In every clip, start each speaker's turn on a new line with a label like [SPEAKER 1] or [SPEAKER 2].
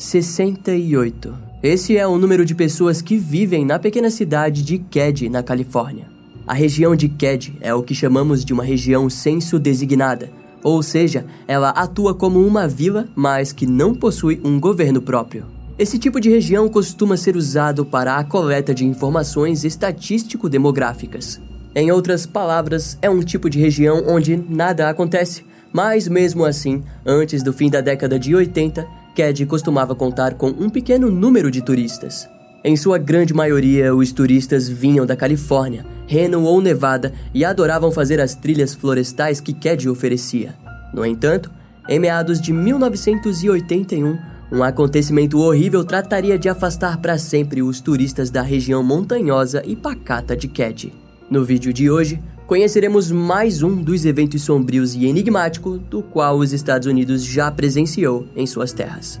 [SPEAKER 1] 68. Esse é o número de pessoas que vivem na pequena cidade de Kedge, na Califórnia. A região de Kedge é o que chamamos de uma região censo designada, ou seja, ela atua como uma vila, mas que não possui um governo próprio. Esse tipo de região costuma ser usado para a coleta de informações estatístico-demográficas. Em outras palavras, é um tipo de região onde nada acontece, mas mesmo assim, antes do fim da década de 80, Kedge costumava contar com um pequeno número de turistas. Em sua grande maioria, os turistas vinham da Califórnia, Reno ou Nevada e adoravam fazer as trilhas florestais que Kedge oferecia. No entanto, em meados de 1981, um acontecimento horrível trataria de afastar para sempre os turistas da região montanhosa e pacata de Kedge. No vídeo de hoje, conheceremos mais um dos eventos sombrios e enigmáticos do qual os Estados Unidos já presenciou em suas terras.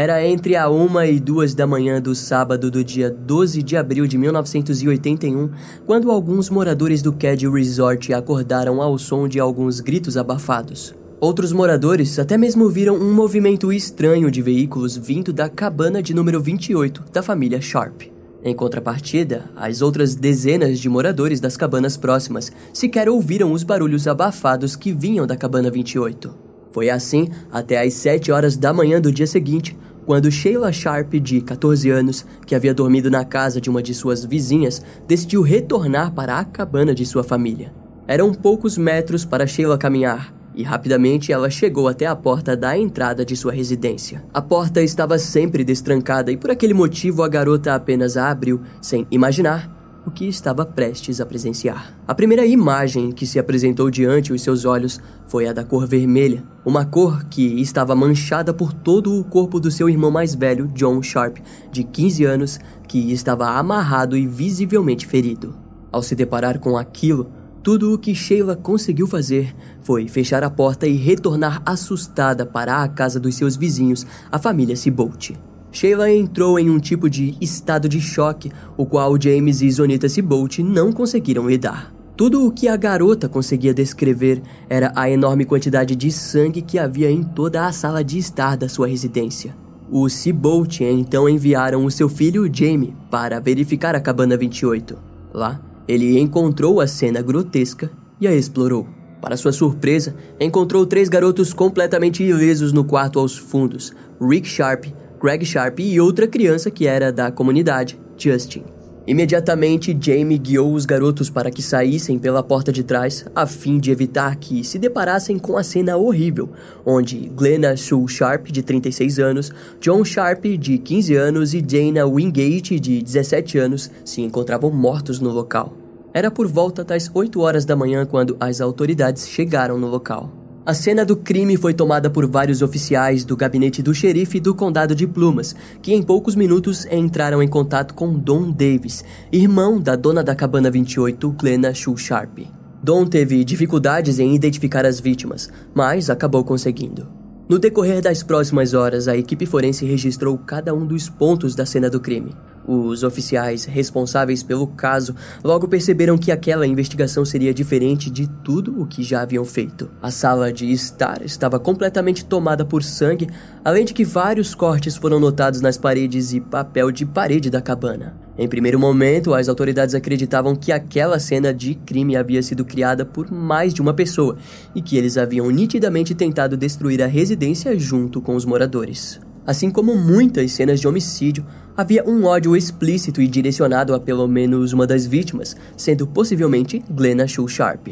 [SPEAKER 1] Era entre a uma e duas da manhã do sábado do dia 12 de abril de 1981, quando alguns moradores do Caddy Resort acordaram ao som de alguns gritos abafados. Outros moradores até mesmo viram um movimento estranho de veículos vindo da cabana de número 28 da família Sharp. Em contrapartida, as outras dezenas de moradores das cabanas próximas sequer ouviram os barulhos abafados que vinham da cabana 28. Foi assim até às 7 horas da manhã do dia seguinte, quando Sheila Sharp, de 14 anos, que havia dormido na casa de uma de suas vizinhas, decidiu retornar para a cabana de sua família. Eram poucos metros para Sheila caminhar, e rapidamente ela chegou até a porta da entrada de sua residência. A porta estava sempre destrancada e por aquele motivo a garota apenas a abriu, sem imaginar o que estava prestes a presenciar. A primeira imagem que se apresentou diante os seus olhos foi a da cor vermelha, uma cor que estava manchada por todo o corpo do seu irmão mais velho, John Sharp, de 15 anos, que estava amarrado e visivelmente ferido. Ao se deparar com aquilo, tudo o que Sheila conseguiu fazer foi fechar a porta e retornar assustada para a casa dos seus vizinhos, a família Sibolt. Sheila entrou em um tipo de estado de choque, o qual James e Zonita Sibolt não conseguiram lidar. Tudo o que a garota conseguia descrever era a enorme quantidade de sangue que havia em toda a sala de estar da sua residência. Os Sibolt então enviaram o seu filho Jamie para verificar a cabana 28. Lá, ele encontrou a cena grotesca e a explorou. Para sua surpresa, encontrou três garotos completamente ilesos no quarto aos fundos: Rick Sharp, Greg Sharp e outra criança que era da comunidade, Justin. Imediatamente, Jamie guiou os garotos para que saíssem pela porta de trás, a fim de evitar que se deparassem com a cena horrível, onde Glenna Sue Sharp, de 36 anos, John Sharp, de 15 anos e Dana Wingate, de 17 anos, se encontravam mortos no local. Era por volta das 8 horas da manhã quando as autoridades chegaram no local. A cena do crime foi tomada por vários oficiais do gabinete do xerife do condado de Plumas, que em poucos minutos entraram em contato com Don Davis, irmão da dona da cabana 28, Glenna Shu Sharp. Don teve dificuldades em identificar as vítimas, mas acabou conseguindo. No decorrer das próximas horas, a equipe forense registrou cada um dos pontos da cena do crime. Os oficiais responsáveis pelo caso logo perceberam que aquela investigação seria diferente de tudo o que já haviam feito. A sala de estar estava completamente tomada por sangue, além de que vários cortes foram notados nas paredes e papel de parede da cabana. Em primeiro momento, as autoridades acreditavam que aquela cena de crime havia sido criada por mais de uma pessoa e que eles haviam nitidamente tentado destruir a residência junto com os moradores. Assim como muitas cenas de homicídio, havia um ódio explícito e direcionado a pelo menos uma das vítimas, sendo possivelmente Glenna Shu Sharp.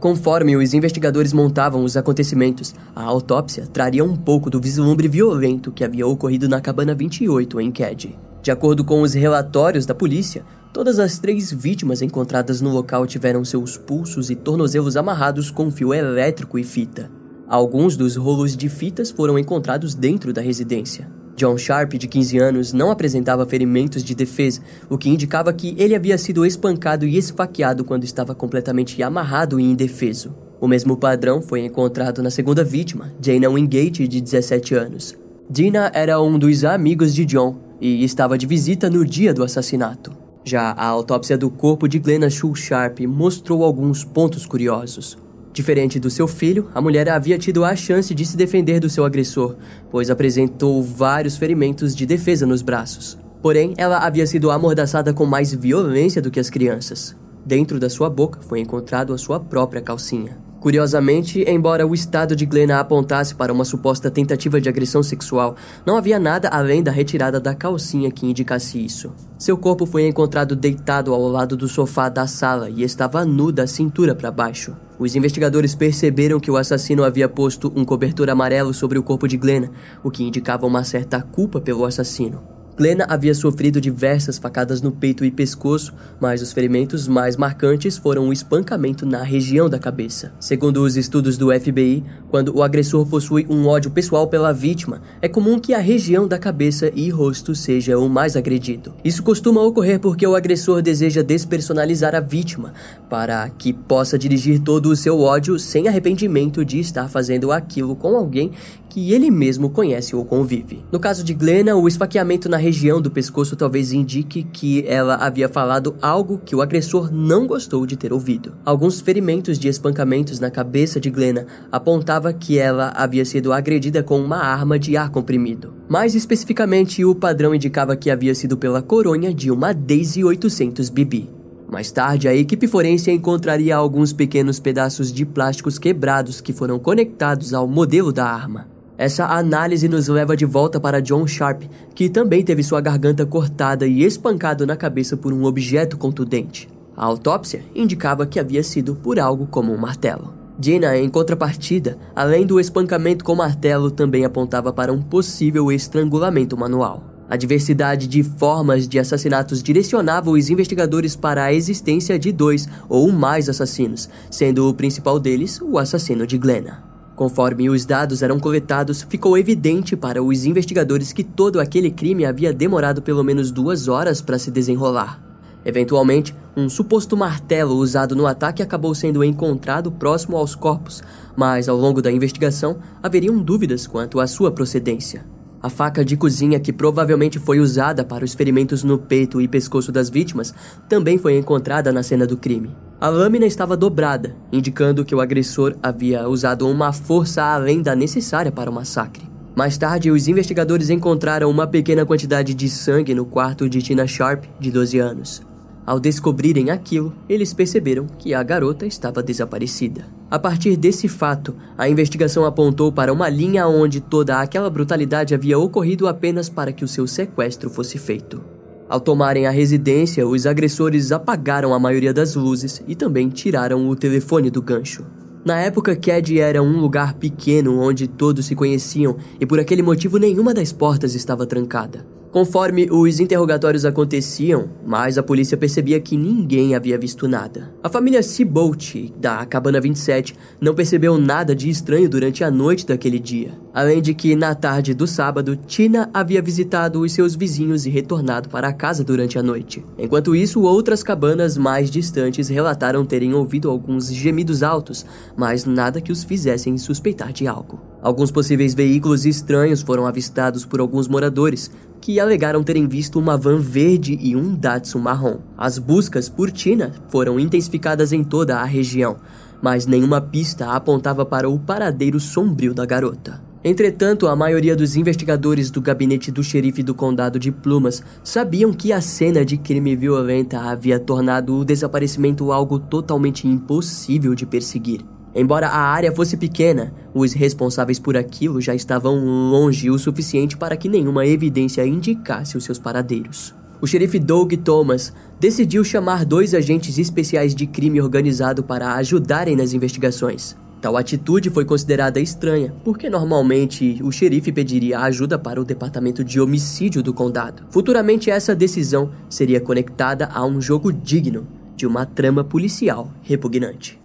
[SPEAKER 1] Conforme os investigadores montavam os acontecimentos, a autópsia traria um pouco do vislumbre violento que havia ocorrido na cabana 28 em Kedge. De acordo com os relatórios da polícia, Todas as três vítimas encontradas no local tiveram seus pulsos e tornozelos amarrados com fio elétrico e fita. Alguns dos rolos de fitas foram encontrados dentro da residência. John Sharp, de 15 anos, não apresentava ferimentos de defesa, o que indicava que ele havia sido espancado e esfaqueado quando estava completamente amarrado e indefeso. O mesmo padrão foi encontrado na segunda vítima, Jana Wingate, de 17 anos. Dina era um dos amigos de John e estava de visita no dia do assassinato. Já a autópsia do corpo de Glenna Shul Sharp mostrou alguns pontos curiosos. Diferente do seu filho, a mulher havia tido a chance de se defender do seu agressor, pois apresentou vários ferimentos de defesa nos braços. Porém, ela havia sido amordaçada com mais violência do que as crianças. Dentro da sua boca foi encontrado a sua própria calcinha. Curiosamente, embora o estado de Glenna apontasse para uma suposta tentativa de agressão sexual, não havia nada além da retirada da calcinha que indicasse isso. Seu corpo foi encontrado deitado ao lado do sofá da sala e estava nu da cintura para baixo. Os investigadores perceberam que o assassino havia posto um cobertor amarelo sobre o corpo de Glenna, o que indicava uma certa culpa pelo assassino. Glenna havia sofrido diversas facadas no peito e pescoço, mas os ferimentos mais marcantes foram o espancamento na região da cabeça. Segundo os estudos do FBI, quando o agressor possui um ódio pessoal pela vítima, é comum que a região da cabeça e rosto seja o mais agredido. Isso costuma ocorrer porque o agressor deseja despersonalizar a vítima, para que possa dirigir todo o seu ódio sem arrependimento de estar fazendo aquilo com alguém que ele mesmo conhece ou convive. No caso de Glenna, o esfaqueamento na região do pescoço talvez indique que ela havia falado algo que o agressor não gostou de ter ouvido. Alguns ferimentos de espancamentos na cabeça de Glenna apontava que ela havia sido agredida com uma arma de ar comprimido. Mais especificamente, o padrão indicava que havia sido pela coronha de uma Daisy 800 BB. Mais tarde, a equipe forense encontraria alguns pequenos pedaços de plásticos quebrados que foram conectados ao modelo da arma. Essa análise nos leva de volta para John Sharp, que também teve sua garganta cortada e espancado na cabeça por um objeto contundente. A autópsia indicava que havia sido por algo como um martelo. Gina, em contrapartida, além do espancamento com martelo, também apontava para um possível estrangulamento manual. A diversidade de formas de assassinatos direcionava os investigadores para a existência de dois ou mais assassinos, sendo o principal deles o assassino de Glenna. Conforme os dados eram coletados, ficou evidente para os investigadores que todo aquele crime havia demorado pelo menos duas horas para se desenrolar. Eventualmente, um suposto martelo usado no ataque acabou sendo encontrado próximo aos corpos, mas ao longo da investigação haveriam dúvidas quanto à sua procedência. A faca de cozinha que provavelmente foi usada para os ferimentos no peito e pescoço das vítimas também foi encontrada na cena do crime. A lâmina estava dobrada, indicando que o agressor havia usado uma força além da necessária para o massacre. Mais tarde, os investigadores encontraram uma pequena quantidade de sangue no quarto de Tina Sharp, de 12 anos. Ao descobrirem aquilo, eles perceberam que a garota estava desaparecida. A partir desse fato, a investigação apontou para uma linha onde toda aquela brutalidade havia ocorrido apenas para que o seu sequestro fosse feito. Ao tomarem a residência, os agressores apagaram a maioria das luzes e também tiraram o telefone do gancho. Na época, Cad era um lugar pequeno onde todos se conheciam e por aquele motivo nenhuma das portas estava trancada. Conforme os interrogatórios aconteciam, mais a polícia percebia que ninguém havia visto nada. A família Seabolt, da Cabana 27, não percebeu nada de estranho durante a noite daquele dia. Além de que, na tarde do sábado, Tina havia visitado os seus vizinhos e retornado para casa durante a noite. Enquanto isso, outras cabanas mais distantes relataram terem ouvido alguns gemidos altos, mas nada que os fizessem suspeitar de algo. Alguns possíveis veículos estranhos foram avistados por alguns moradores, que alegaram terem visto uma van verde e um Datsun marrom. As buscas por Tina foram intensificadas em toda a região, mas nenhuma pista apontava para o paradeiro sombrio da garota. Entretanto, a maioria dos investigadores do gabinete do xerife do condado de Plumas sabiam que a cena de crime violenta havia tornado o desaparecimento algo totalmente impossível de perseguir. Embora a área fosse pequena, os responsáveis por aquilo já estavam longe o suficiente para que nenhuma evidência indicasse os seus paradeiros. O xerife Doug Thomas decidiu chamar dois agentes especiais de crime organizado para ajudarem nas investigações. Tal atitude foi considerada estranha, porque normalmente o xerife pediria ajuda para o departamento de homicídio do condado. Futuramente, essa decisão seria conectada a um jogo digno de uma trama policial repugnante.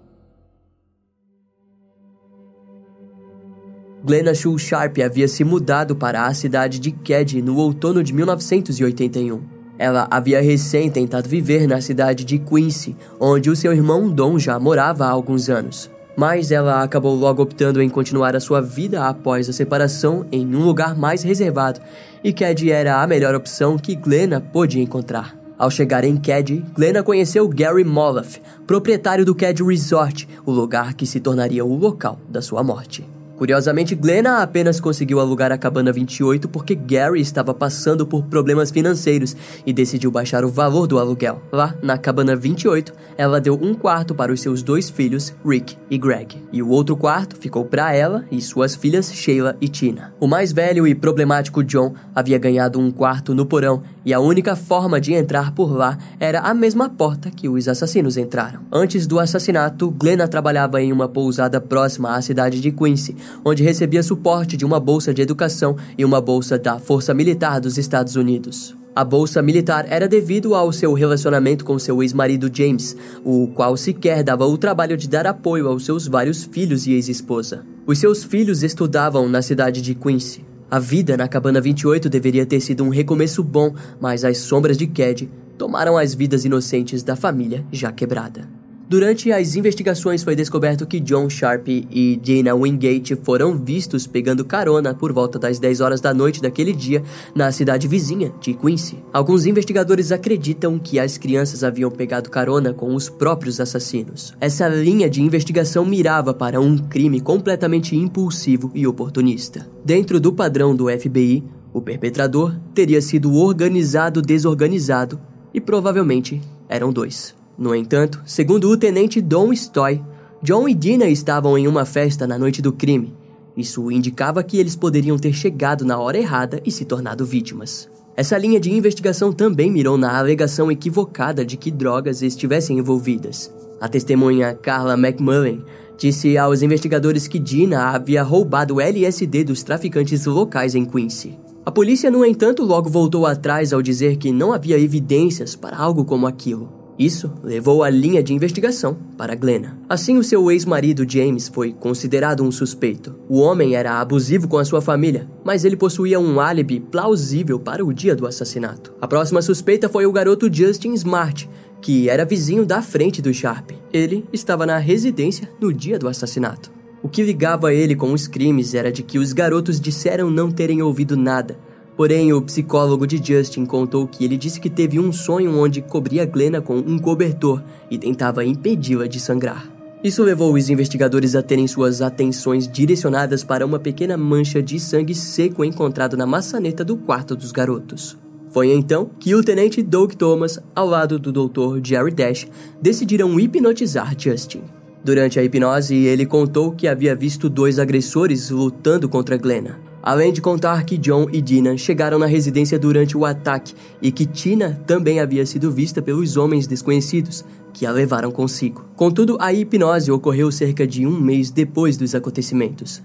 [SPEAKER 1] Glenna Shul Sharp havia se mudado para a cidade de Kedge no outono de 1981. Ela havia recém tentado viver na cidade de Quincy, onde o seu irmão Don já morava há alguns anos. Mas ela acabou logo optando em continuar a sua vida após a separação em um lugar mais reservado, e Kedge era a melhor opção que Glenna podia encontrar. Ao chegar em Kedge, Glenna conheceu Gary Moloff, proprietário do Kedge Resort, o lugar que se tornaria o local da sua morte. Curiosamente, Glenna apenas conseguiu alugar a cabana 28 porque Gary estava passando por problemas financeiros e decidiu baixar o valor do aluguel. Lá, na cabana 28, ela deu um quarto para os seus dois filhos, Rick e Greg, e o outro quarto ficou para ela e suas filhas Sheila e Tina. O mais velho e problemático John havia ganhado um quarto no porão e a única forma de entrar por lá era a mesma porta que os assassinos entraram. Antes do assassinato, Glenna trabalhava em uma pousada próxima à cidade de Quincy, onde recebia suporte de uma bolsa de educação e uma bolsa da Força Militar dos Estados Unidos. A bolsa militar era devido ao seu relacionamento com seu ex-marido James, o qual sequer dava o trabalho de dar apoio aos seus vários filhos e ex-esposa. Os seus filhos estudavam na cidade de Quincy. A vida na cabana 28 deveria ter sido um recomeço bom, mas as sombras de Cad tomaram as vidas inocentes da família já quebrada. Durante as investigações foi descoberto que John Sharp e Dana Wingate foram vistos pegando carona por volta das 10 horas da noite daquele dia na cidade vizinha de Quincy. Alguns investigadores acreditam que as crianças haviam pegado carona com os próprios assassinos. Essa linha de investigação mirava para um crime completamente impulsivo e oportunista. Dentro do padrão do FBI, o perpetrador teria sido organizado desorganizado e provavelmente eram dois. No entanto, segundo o tenente Don Stoy, John e Dina estavam em uma festa na noite do crime. Isso indicava que eles poderiam ter chegado na hora errada e se tornado vítimas. Essa linha de investigação também mirou na alegação equivocada de que drogas estivessem envolvidas. A testemunha Carla McMullen disse aos investigadores que Dina havia roubado LSD dos traficantes locais em Quincy. A polícia, no entanto, logo voltou atrás ao dizer que não havia evidências para algo como aquilo. Isso levou a linha de investigação para Glenna. Assim, o seu ex-marido James foi considerado um suspeito. O homem era abusivo com a sua família, mas ele possuía um álibi plausível para o dia do assassinato. A próxima suspeita foi o garoto Justin Smart, que era vizinho da frente do Sharp. Ele estava na residência no dia do assassinato. O que ligava ele com os crimes era de que os garotos disseram não terem ouvido nada Porém, o psicólogo de Justin contou que ele disse que teve um sonho onde cobria Glenna com um cobertor e tentava impedi-la de sangrar. Isso levou os investigadores a terem suas atenções direcionadas para uma pequena mancha de sangue seco encontrado na maçaneta do quarto dos garotos. Foi então que o tenente Doug Thomas, ao lado do Dr. Jerry Dash, decidiram hipnotizar Justin. Durante a hipnose, ele contou que havia visto dois agressores lutando contra Glenna. Além de contar que John e Dina chegaram na residência durante o ataque e que Tina também havia sido vista pelos homens desconhecidos que a levaram consigo. Contudo, a hipnose ocorreu cerca de um mês depois dos acontecimentos.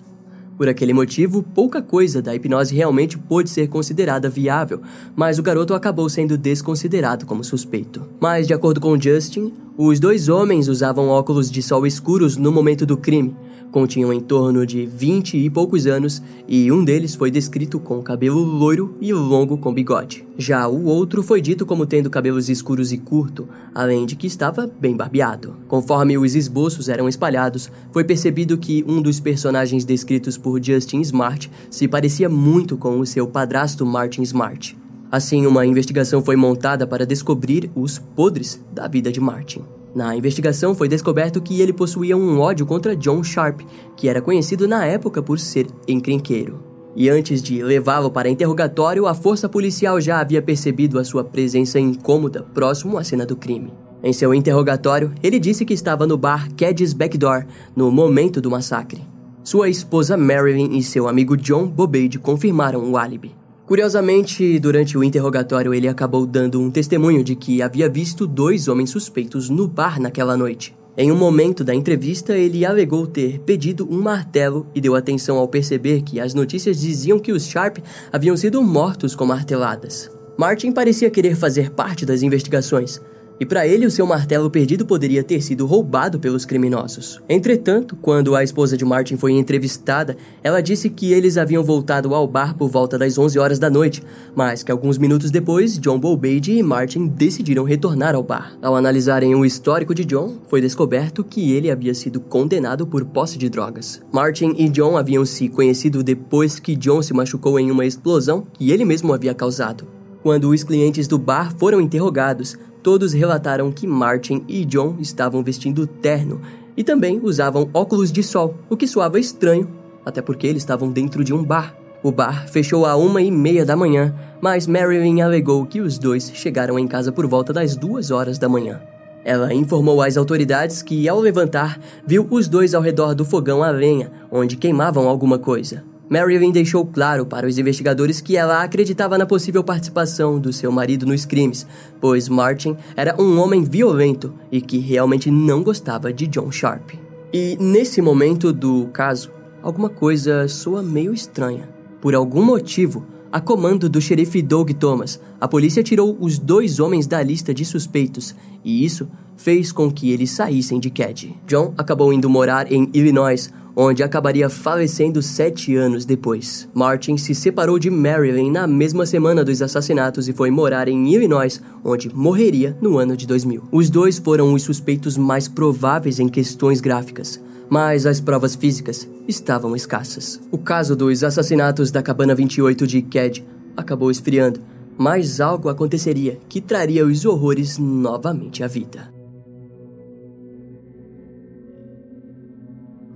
[SPEAKER 1] Por aquele motivo, pouca coisa da hipnose realmente pôde ser considerada viável, mas o garoto acabou sendo desconsiderado como suspeito. Mas, de acordo com Justin, os dois homens usavam óculos de sol escuros no momento do crime, Continham em torno de 20 e poucos anos e um deles foi descrito com cabelo loiro e longo com bigode. Já o outro foi dito como tendo cabelos escuros e curto, além de que estava bem barbeado. Conforme os esboços eram espalhados, foi percebido que um dos personagens descritos por Justin Smart se parecia muito com o seu padrasto Martin Smart. Assim, uma investigação foi montada para descobrir os podres da vida de Martin. Na investigação foi descoberto que ele possuía um ódio contra John Sharp, que era conhecido na época por ser encrenqueiro. E antes de levá-lo para interrogatório, a força policial já havia percebido a sua presença incômoda próximo à cena do crime. Em seu interrogatório, ele disse que estava no bar Caddy's Backdoor no momento do massacre. Sua esposa Marilyn e seu amigo John Bobade confirmaram o álibi. Curiosamente, durante o interrogatório, ele acabou dando um testemunho de que havia visto dois homens suspeitos no bar naquela noite. Em um momento da entrevista, ele alegou ter pedido um martelo e deu atenção ao perceber que as notícias diziam que os Sharp haviam sido mortos com marteladas. Martin parecia querer fazer parte das investigações, e para ele o seu martelo perdido poderia ter sido roubado pelos criminosos. Entretanto, quando a esposa de Martin foi entrevistada, ela disse que eles haviam voltado ao bar por volta das 11 horas da noite, mas que alguns minutos depois, John Bowbade e Martin decidiram retornar ao bar. Ao analisarem o histórico de John, foi descoberto que ele havia sido condenado por posse de drogas. Martin e John haviam se conhecido depois que John se machucou em uma explosão que ele mesmo havia causado. Quando os clientes do bar foram interrogados, Todos relataram que Martin e John estavam vestindo terno e também usavam óculos de sol, o que soava estranho, até porque eles estavam dentro de um bar. O bar fechou a uma e meia da manhã, mas Marilyn alegou que os dois chegaram em casa por volta das duas horas da manhã. Ela informou às autoridades que, ao levantar, viu os dois ao redor do fogão a lenha, onde queimavam alguma coisa. Marilyn deixou claro para os investigadores que ela acreditava na possível participação do seu marido nos crimes, pois Martin era um homem violento e que realmente não gostava de John Sharp. E nesse momento do caso, alguma coisa soa meio estranha. Por algum motivo, a comando do xerife Doug Thomas, a polícia tirou os dois homens da lista de suspeitos, e isso fez com que eles saíssem de Cad. John acabou indo morar em Illinois, onde acabaria falecendo sete anos depois. Martin se separou de Marilyn na mesma semana dos assassinatos e foi morar em Illinois, onde morreria no ano de 2000. Os dois foram os suspeitos mais prováveis em questões gráficas, mas as provas físicas estavam escassas. O caso dos assassinatos da Cabana 28 de Cad acabou esfriando, mas algo aconteceria que traria os horrores novamente à vida.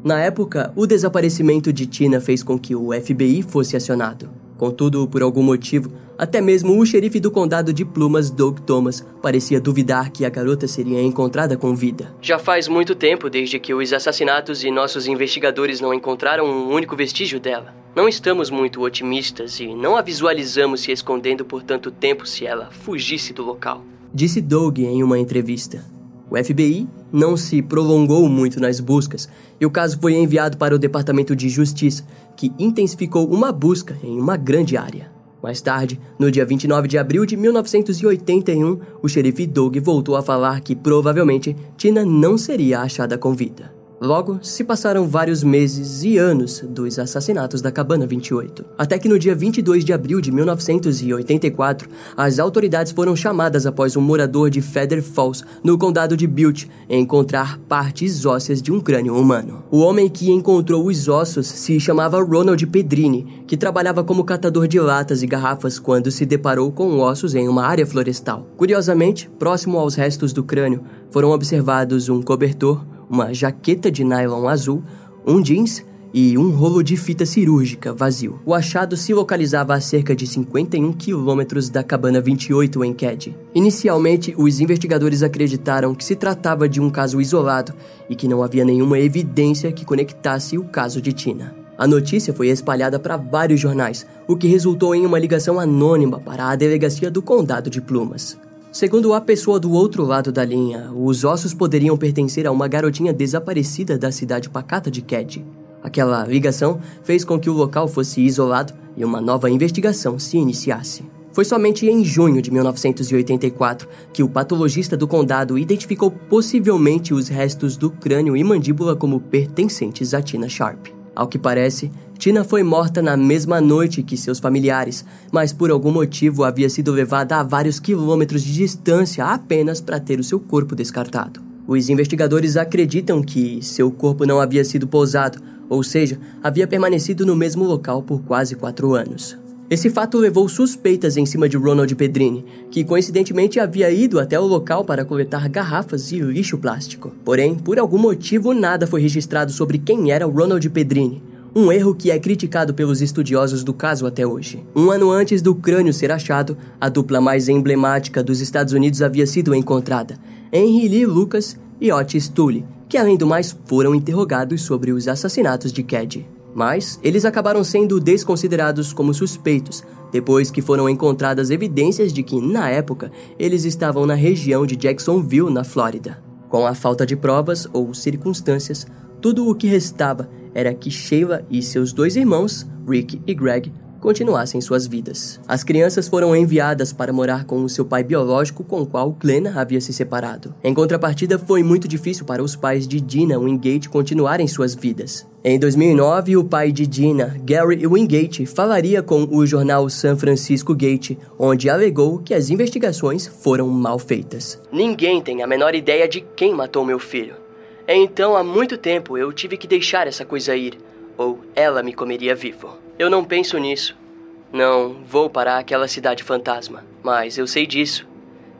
[SPEAKER 1] Na época, o desaparecimento de Tina fez com que o FBI fosse acionado. Contudo, por algum motivo, até mesmo o xerife do condado de Plumas, Doug Thomas, parecia duvidar que a garota seria encontrada com vida. Já faz muito tempo desde que os assassinatos e nossos investigadores não encontraram um único vestígio dela. Não estamos muito otimistas e não a visualizamos se escondendo por tanto tempo se ela fugisse do local. Disse Doug em uma entrevista. O FBI não se prolongou muito nas buscas e o caso foi enviado para o Departamento de Justiça, que intensificou uma busca em uma grande área. Mais tarde, no dia 29 de abril de 1981, o xerife Doug voltou a falar que provavelmente Tina não seria achada com vida. Logo, se passaram vários meses e anos dos assassinatos da Cabana 28. Até que no dia 22 de abril de 1984, as autoridades foram chamadas após um morador de Feather Falls, no condado de Butte, encontrar partes ósseas de um crânio humano. O homem que encontrou os ossos se chamava Ronald Pedrini, que trabalhava como catador de latas e garrafas quando se deparou com ossos em uma área florestal. Curiosamente, próximo aos restos do crânio, foram observados um cobertor, uma jaqueta de nylon azul, um jeans e um rolo de fita cirúrgica vazio. O achado se localizava a cerca de 51 quilômetros da cabana 28 em Cad. Inicialmente, os investigadores acreditaram que se tratava de um caso isolado e que não havia nenhuma evidência que conectasse o caso de Tina. A notícia foi espalhada para vários jornais, o que resultou em uma ligação anônima para a delegacia do Condado de Plumas. Segundo a pessoa do outro lado da linha, os ossos poderiam pertencer a uma garotinha desaparecida da cidade pacata de Cad. Aquela ligação fez com que o local fosse isolado e uma nova investigação se iniciasse. Foi somente em junho de 1984 que o patologista do condado identificou possivelmente os restos do crânio e mandíbula como pertencentes a Tina Sharp. Ao que parece, Tina foi morta na mesma noite que seus familiares, mas por algum motivo havia sido levada a vários quilômetros de distância apenas para ter o seu corpo descartado. Os investigadores acreditam que seu corpo não havia sido pousado, ou seja, havia permanecido no mesmo local por quase quatro anos. Esse fato levou suspeitas em cima de Ronald Pedrini, que coincidentemente havia ido até o local para coletar garrafas e lixo plástico. Porém, por algum motivo, nada foi registrado sobre quem era Ronald Pedrini. Um erro que é criticado pelos estudiosos do caso até hoje. Um ano antes do crânio ser achado, a dupla mais emblemática dos Estados Unidos havia sido encontrada: Henry Lee Lucas e Otis Tully, que além do mais foram interrogados sobre os assassinatos de Cad. Mas eles acabaram sendo desconsiderados como suspeitos, depois que foram encontradas evidências de que, na época, eles estavam na região de Jacksonville, na Flórida. Com a falta de provas ou circunstâncias, tudo o que restava era que Sheila e seus dois irmãos, Rick e Greg, continuassem suas vidas. As crianças foram enviadas para morar com o seu pai biológico, com o qual Glenna havia se separado. Em contrapartida, foi muito difícil para os pais de Dina Wingate continuarem suas vidas. Em 2009, o pai de Dina, Gary Wingate, falaria com o jornal San Francisco Gate, onde alegou que as investigações foram mal feitas. Ninguém tem a menor ideia de quem matou meu filho. Então, há muito tempo eu tive que deixar essa coisa ir, ou ela me comeria vivo. Eu não penso nisso. Não vou para aquela cidade fantasma, mas eu sei disso.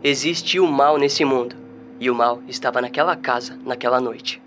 [SPEAKER 1] Existe o mal nesse mundo, e o mal estava naquela casa naquela noite.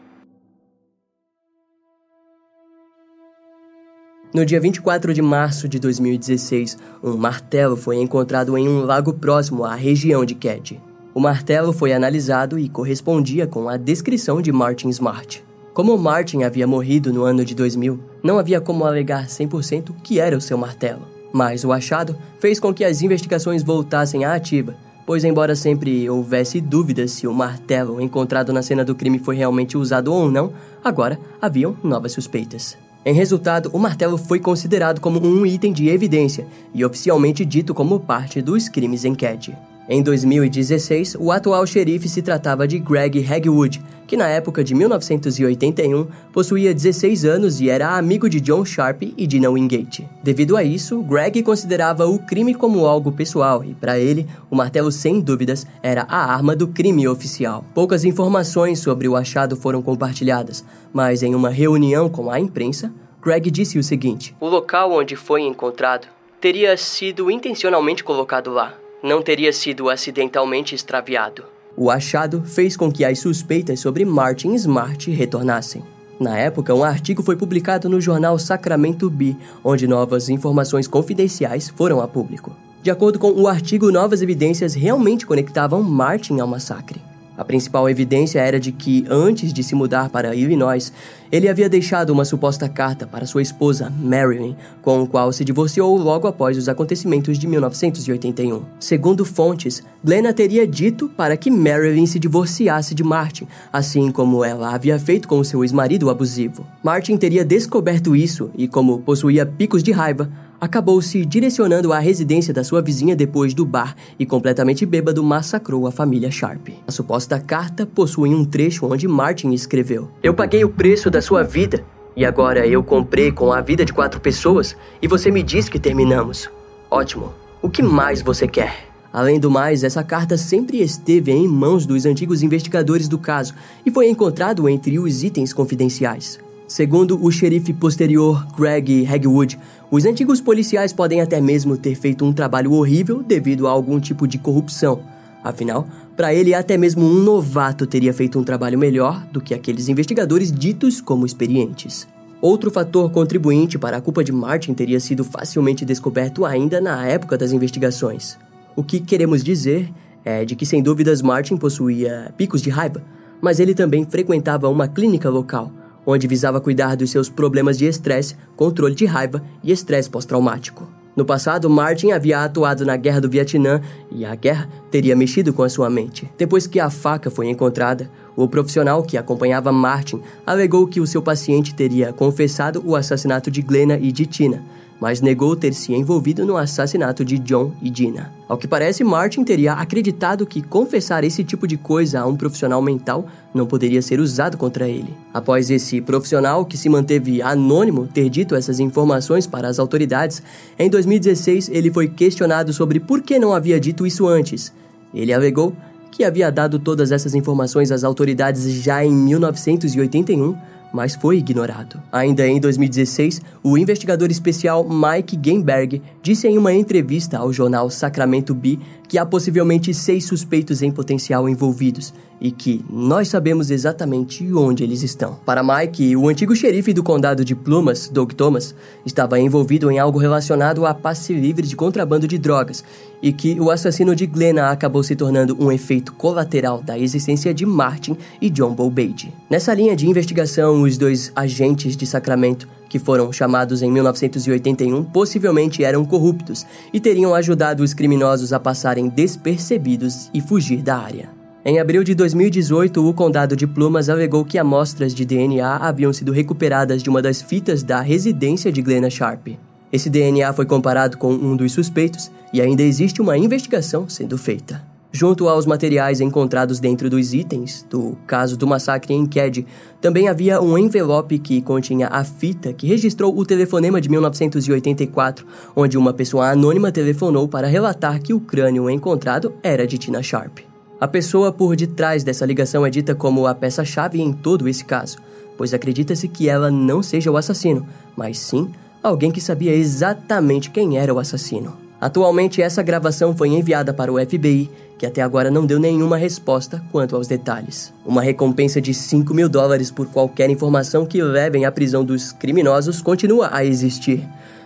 [SPEAKER 1] No dia 24 de março de 2016, um martelo foi encontrado em um lago próximo à região de Ked. O martelo foi analisado e correspondia com a descrição de Martin Smart. Como Martin havia morrido no ano de 2000, não havia como alegar 100% que era o seu martelo. Mas o achado fez com que as investigações voltassem à ativa, pois, embora sempre houvesse dúvidas se o martelo encontrado na cena do crime foi realmente usado ou não, agora haviam novas suspeitas. Em resultado, o martelo foi considerado como um item de evidência e oficialmente dito como parte dos crimes em Cat. Em 2016, o atual xerife se tratava de Greg Hagwood, que na época de 1981 possuía 16 anos e era amigo de John Sharp e Dina Wingate. Devido a isso, Greg considerava o crime como algo pessoal e, para ele, o martelo sem dúvidas era a arma do crime oficial. Poucas informações sobre o achado foram compartilhadas, mas em uma reunião com a imprensa, Greg disse o seguinte: O local onde foi encontrado teria sido intencionalmente colocado lá não teria sido acidentalmente extraviado. O achado fez com que as suspeitas sobre Martin Smart retornassem. Na época, um artigo foi publicado no jornal Sacramento Bee, onde novas informações confidenciais foram a público. De acordo com o artigo, novas evidências realmente conectavam Martin ao massacre. A principal evidência era de que, antes de se mudar para Illinois, ele havia deixado uma suposta carta para sua esposa, Marilyn, com o qual se divorciou logo após os acontecimentos de 1981. Segundo fontes, Glenna teria dito para que Marilyn se divorciasse de Martin, assim como ela havia feito com seu ex-marido abusivo. Martin teria descoberto isso e, como possuía picos de raiva, acabou se direcionando à residência da sua vizinha depois do bar e, completamente bêbado, massacrou a família Sharp. A suposta carta possui um trecho onde Martin escreveu: Eu paguei o preço da sua vida e agora eu comprei com a vida de quatro pessoas e você me diz que terminamos. Ótimo. O que mais você quer? Além do mais, essa carta sempre esteve em mãos dos antigos investigadores do caso e foi encontrado entre os itens confidenciais. Segundo o xerife posterior Greg Hagwood, os antigos policiais podem até mesmo ter feito um trabalho horrível devido a algum tipo de corrupção. Afinal, para ele, até mesmo um novato teria feito um trabalho melhor do que aqueles investigadores ditos como experientes. Outro fator contribuinte para a culpa de Martin teria sido facilmente descoberto ainda na época das investigações. O que queremos dizer é de que, sem dúvidas, Martin possuía picos de raiva, mas ele também frequentava uma clínica local onde visava cuidar dos seus problemas de estresse, controle de raiva e estresse pós-traumático. No passado, Martin havia atuado na Guerra do Vietnã e a guerra teria mexido com a sua mente. Depois que a faca foi encontrada, o profissional que acompanhava Martin alegou que o seu paciente teria confessado o assassinato de Glenna e de Tina, mas negou ter se envolvido no assassinato de John e Dina. Ao que parece, Martin teria acreditado que confessar esse tipo de coisa a um profissional mental não poderia ser usado contra ele. Após esse profissional, que se manteve anônimo, ter dito essas informações para as autoridades, em 2016 ele foi questionado sobre por que não havia dito isso antes. Ele alegou que havia dado todas essas informações às autoridades já em 1981 mas foi ignorado. Ainda em 2016, o investigador especial Mike Gainberg disse em uma entrevista ao jornal Sacramento Bee que há possivelmente seis suspeitos em potencial envolvidos e que nós sabemos exatamente onde eles estão. Para Mike, o antigo xerife do condado de Plumas, Doug Thomas, estava envolvido em algo relacionado a passe livre de contrabando de drogas e que o assassino de Glenna acabou se tornando um efeito colateral da existência de Martin e John Bowbade. Nessa linha de investigação, os dois agentes de Sacramento que foram chamados em 1981, possivelmente eram corruptos e teriam ajudado os criminosos a passarem despercebidos e fugir da área. Em abril de 2018, o condado de Plumas alegou que amostras de DNA haviam sido recuperadas de uma das fitas da residência de Glenna Sharp. Esse DNA foi comparado com um dos suspeitos e ainda existe uma investigação sendo feita. Junto aos materiais encontrados dentro dos itens do caso do massacre em Ked, também havia um envelope que continha a fita que registrou o telefonema de 1984, onde uma pessoa anônima telefonou para relatar que o crânio encontrado era de Tina Sharp. A pessoa por detrás dessa ligação é dita como a peça-chave em todo esse caso, pois acredita-se que ela não seja o assassino, mas sim alguém que sabia exatamente quem era o assassino. Atualmente, essa gravação foi enviada para o FBI, que até agora não deu nenhuma resposta quanto aos detalhes. Uma recompensa de 5 mil dólares por qualquer informação que levem à prisão dos criminosos continua a existir.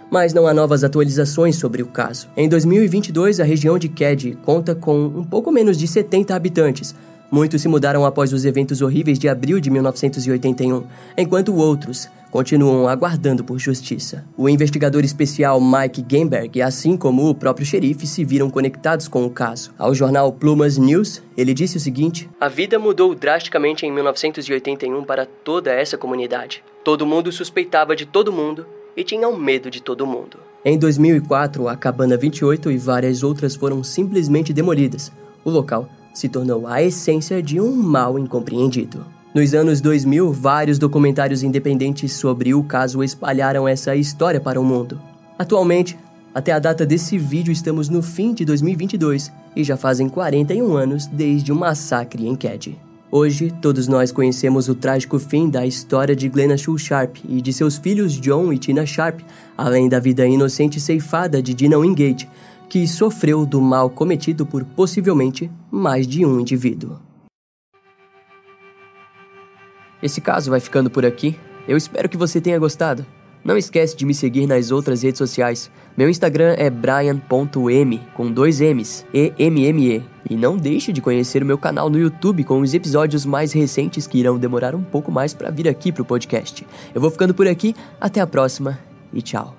[SPEAKER 1] Mas não há novas atualizações sobre o caso. Em 2022, a região de Ked conta com um pouco menos de 70 habitantes, Muitos se mudaram após os eventos horríveis de abril de 1981, enquanto outros continuam aguardando por justiça. O investigador especial Mike Gamberg, assim como o próprio xerife, se viram conectados com o caso. Ao jornal Plumas News, ele disse o seguinte: A vida mudou drasticamente em 1981 para toda essa comunidade. Todo mundo suspeitava de todo mundo e tinham medo de todo mundo. Em 2004, a Cabana 28 e várias outras foram simplesmente demolidas. O local se tornou a essência de um mal incompreendido. Nos anos 2000, vários documentários independentes sobre o caso espalharam essa história para o mundo. Atualmente, até a data desse vídeo, estamos no fim de 2022 e já fazem 41 anos desde o massacre em Ked. Hoje, todos nós conhecemos o trágico fim da história de Glenna Shul Sharp e de seus filhos John e Tina Sharp, além da vida inocente ceifada de Dina Wingate, que sofreu do mal cometido por possivelmente mais de um indivíduo. Esse caso vai ficando por aqui. Eu espero que você tenha gostado. Não esquece de me seguir nas outras redes sociais. Meu Instagram é brian.m com dois M's, E M M E. E não deixe de conhecer o meu canal no YouTube com os episódios mais recentes que irão demorar um pouco mais para vir aqui pro podcast. Eu vou ficando por aqui, até a próxima e tchau.